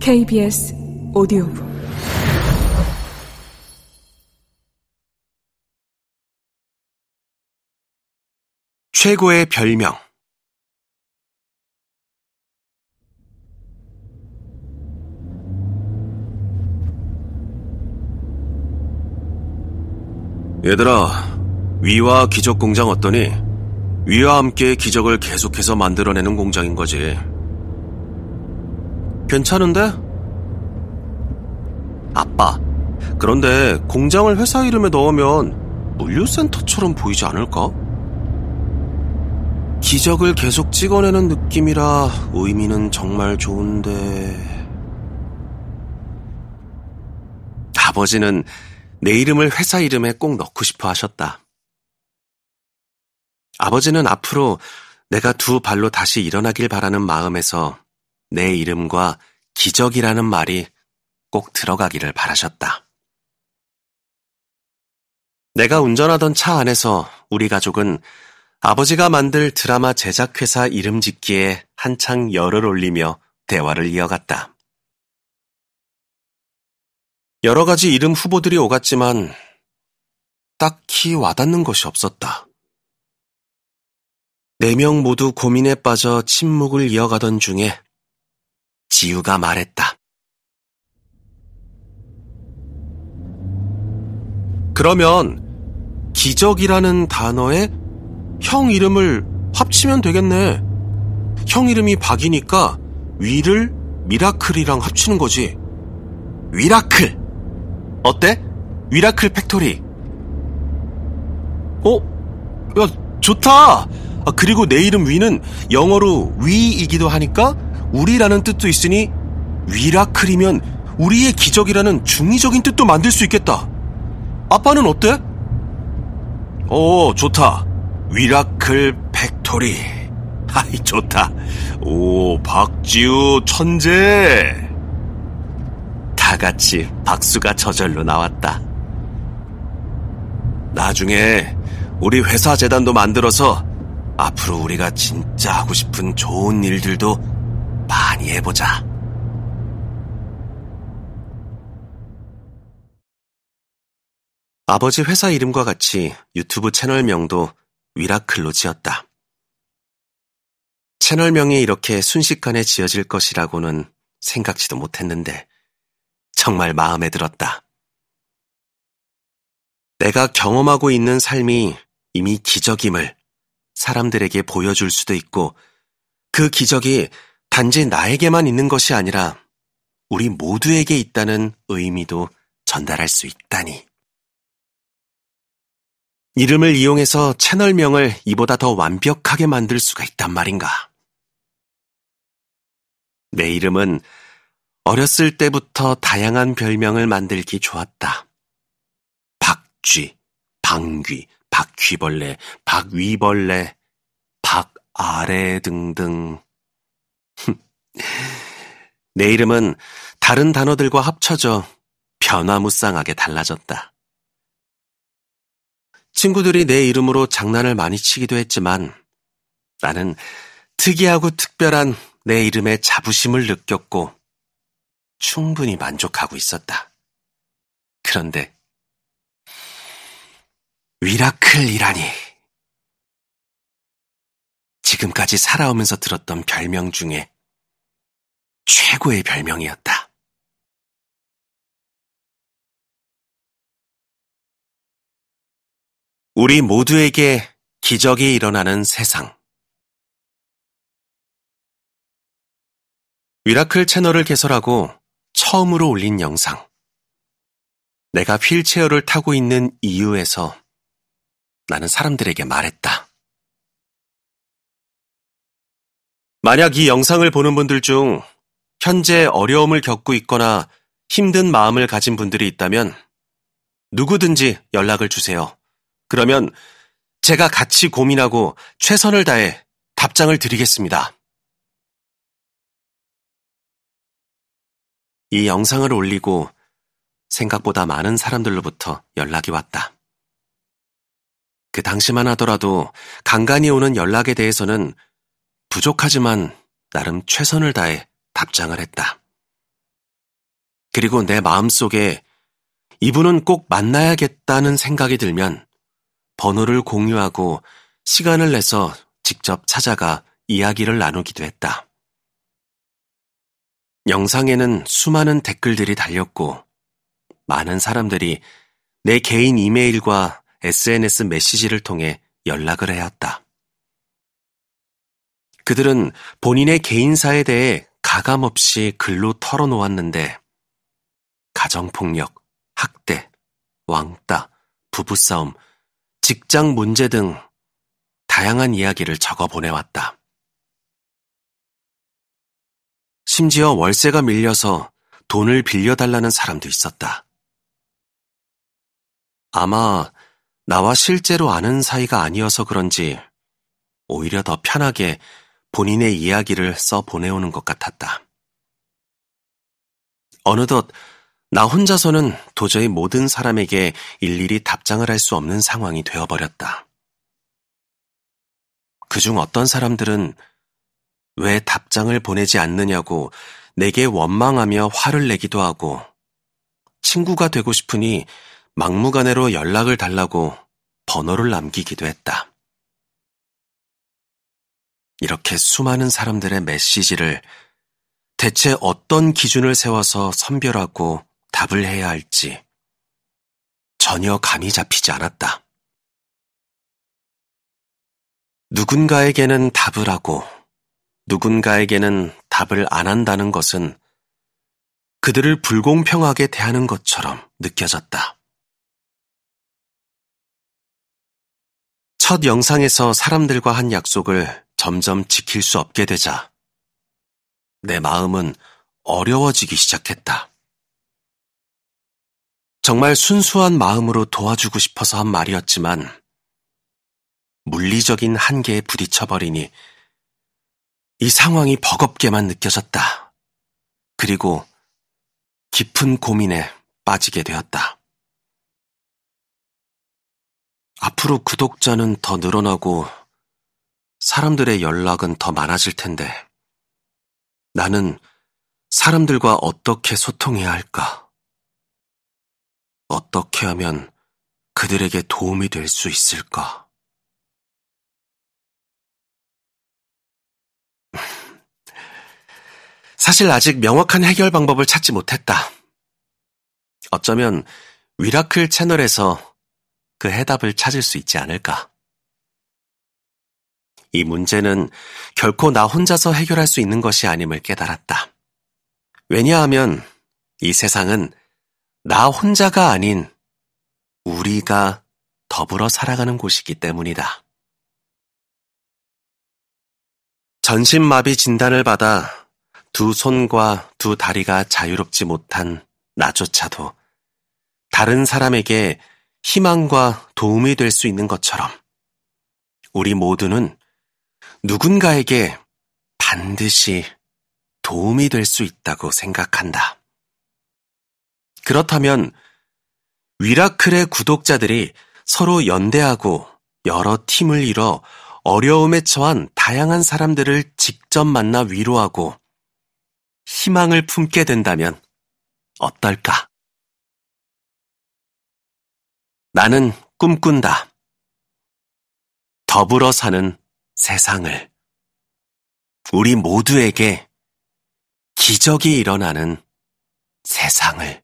KBS 오디오북 최고의 별명 얘들아, 위와 기적 공장 어떠니? 위와 함께 기적을 계속해서 만들어내는 공장인 거지. 괜찮은데? 아빠, 그런데 공장을 회사 이름에 넣으면 물류센터처럼 보이지 않을까? 기적을 계속 찍어내는 느낌이라 의미는 정말 좋은데. 아버지는 내 이름을 회사 이름에 꼭 넣고 싶어 하셨다. 아버지는 앞으로 내가 두 발로 다시 일어나길 바라는 마음에서 내 이름과 기적이라는 말이 꼭 들어가기를 바라셨다. 내가 운전하던 차 안에서 우리 가족은 아버지가 만들 드라마 제작회사 이름 짓기에 한창 열을 올리며 대화를 이어갔다. 여러 가지 이름 후보들이 오갔지만 딱히 와닿는 것이 없었다. 네 명 모두 고민에 빠져 침묵을 이어가던 중에 지우가 말했다. 그러면 기적이라는 단어에 형 이름을 합치면 되겠네. 형 이름이 박이니까 위를 미라클이랑 합치는 거지. 위라클! 어때? 위라클 팩토리. 어? 야, 좋다! 아, 그리고 내 이름 위는 영어로 we이기도 하니까 우리라는 뜻도 있으니 위라클이면 우리의 기적이라는 중의적인 뜻도 만들 수 있겠다. 아빠는 어때? 오, 좋다. 위라클 팩토리. 아이, 좋다. 오, 박지우 천재. 다 같이 박수가 저절로 나왔다. 나중에 우리 회사 재단도 만들어서 앞으로 우리가 진짜 하고 싶은 좋은 일들도 많이 해보자. 아버지 회사 이름과 같이 유튜브 채널명도 위라클로 지었다. 채널명이 이렇게 순식간에 지어질 것이라고는 생각지도 못했는데 정말 마음에 들었다. 내가 경험하고 있는 삶이 이미 기적임을 사람들에게 보여줄 수도 있고 그 기적이 단지 나에게만 있는 것이 아니라 우리 모두에게 있다는 의미도 전달할 수 있다니. 이름을 이용해서 채널명을 이보다 더 완벽하게 만들 수가 있단 말인가. 내 이름은 어렸을 때부터 다양한 별명을 만들기 좋았다. 박쥐, 방귀, 바퀴벌레, 박위벌레, 박아래 등등. 내 이름은 다른 단어들과 합쳐져 변화무쌍하게 달라졌다. 친구들이 내 이름으로 장난을 많이 치기도 했지만 나는 특이하고 특별한 내 이름에 자부심을 느꼈고 충분히 만족하고 있었다. 그런데 위라클이라니. 지금까지 살아오면서 들었던 별명 중에 최고의 별명이었다. 우리 모두에게 기적이 일어나는 세상. 위라클 채널을 개설하고 처음으로 올린 영상. 내가 휠체어를 타고 있는 이유에서 나는 사람들에게 말했다. 만약 이 영상을 보는 분들 중 현재 어려움을 겪고 있거나 힘든 마음을 가진 분들이 있다면 누구든지 연락을 주세요. 그러면 제가 같이 고민하고 최선을 다해 답장을 드리겠습니다. 이 영상을 올리고 생각보다 많은 사람들로부터 연락이 왔다. 그 당시만 하더라도 간간히 오는 연락에 대해서는 부족하지만 나름 최선을 다해 답장을 했다. 그리고 내 마음속에 이분은 꼭 만나야겠다는 생각이 들면 번호를 공유하고 시간을 내서 직접 찾아가 이야기를 나누기도 했다. 영상에는 수많은 댓글들이 달렸고 많은 사람들이 내 개인 이메일과 SNS 메시지를 통해 연락을 해왔다. 그들은 본인의 개인사에 대해 가감없이 글로 털어놓았는데 가정폭력, 학대, 왕따, 부부싸움, 직장 문제 등 다양한 이야기를 적어 보내왔다. 심지어 월세가 밀려서 돈을 빌려달라는 사람도 있었다. 아마 나와 실제로 아는 사이가 아니어서 그런지 오히려 더 편하게 본인의 이야기를 써 보내오는 것 같았다. 어느덧 나 혼자서는 도저히 모든 사람에게 일일이 답장을 할 수 없는 상황이 되어버렸다. 그중 어떤 사람들은 왜 답장을 보내지 않느냐고 내게 원망하며 화를 내기도 하고 친구가 되고 싶으니 막무가내로 연락을 달라고 번호를 남기기도 했다. 이렇게 수많은 사람들의 메시지를 대체 어떤 기준을 세워서 선별하고 답을 해야 할지 전혀 감이 잡히지 않았다. 누군가에게는 답을 하고 누군가에게는 답을 안 한다는 것은 그들을 불공평하게 대하는 것처럼 느껴졌다. 첫 영상에서 사람들과 한 약속을 점점 지킬 수 없게 되자 내 마음은 어려워지기 시작했다. 정말 순수한 마음으로 도와주고 싶어서 한 말이었지만 물리적인 한계에 부딪혀버리니 이 상황이 버겁게만 느껴졌다. 그리고 깊은 고민에 빠지게 되었다. 앞으로 구독자는 더 늘어나고 사람들의 연락은 더 많아질 텐데 나는 사람들과 어떻게 소통해야 할까? 어떻게 하면 그들에게 도움이 될 수 있을까? 사실 아직 명확한 해결 방법을 찾지 못했다. 어쩌면 위라클 채널에서 그 해답을 찾을 수 있지 않을까. 이 문제는 결코 나 혼자서 해결할 수 있는 것이 아님을 깨달았다. 왜냐하면 이 세상은 나 혼자가 아닌 우리가 더불어 살아가는 곳이기 때문이다. 전신마비 진단을 받아 두 손과 두 다리가 자유롭지 못한 나조차도 다른 사람에게 희망과 도움이 될 수 있는 것처럼 우리 모두는 누군가에게 반드시 도움이 될 수 있다고 생각한다. 그렇다면 위라클의 구독자들이 서로 연대하고 여러 팀을 이뤄 어려움에 처한 다양한 사람들을 직접 만나 위로하고 희망을 품게 된다면 어떨까? 나는 꿈꾼다. 더불어 사는 세상을. 우리 모두에게 기적이 일어나는 세상을.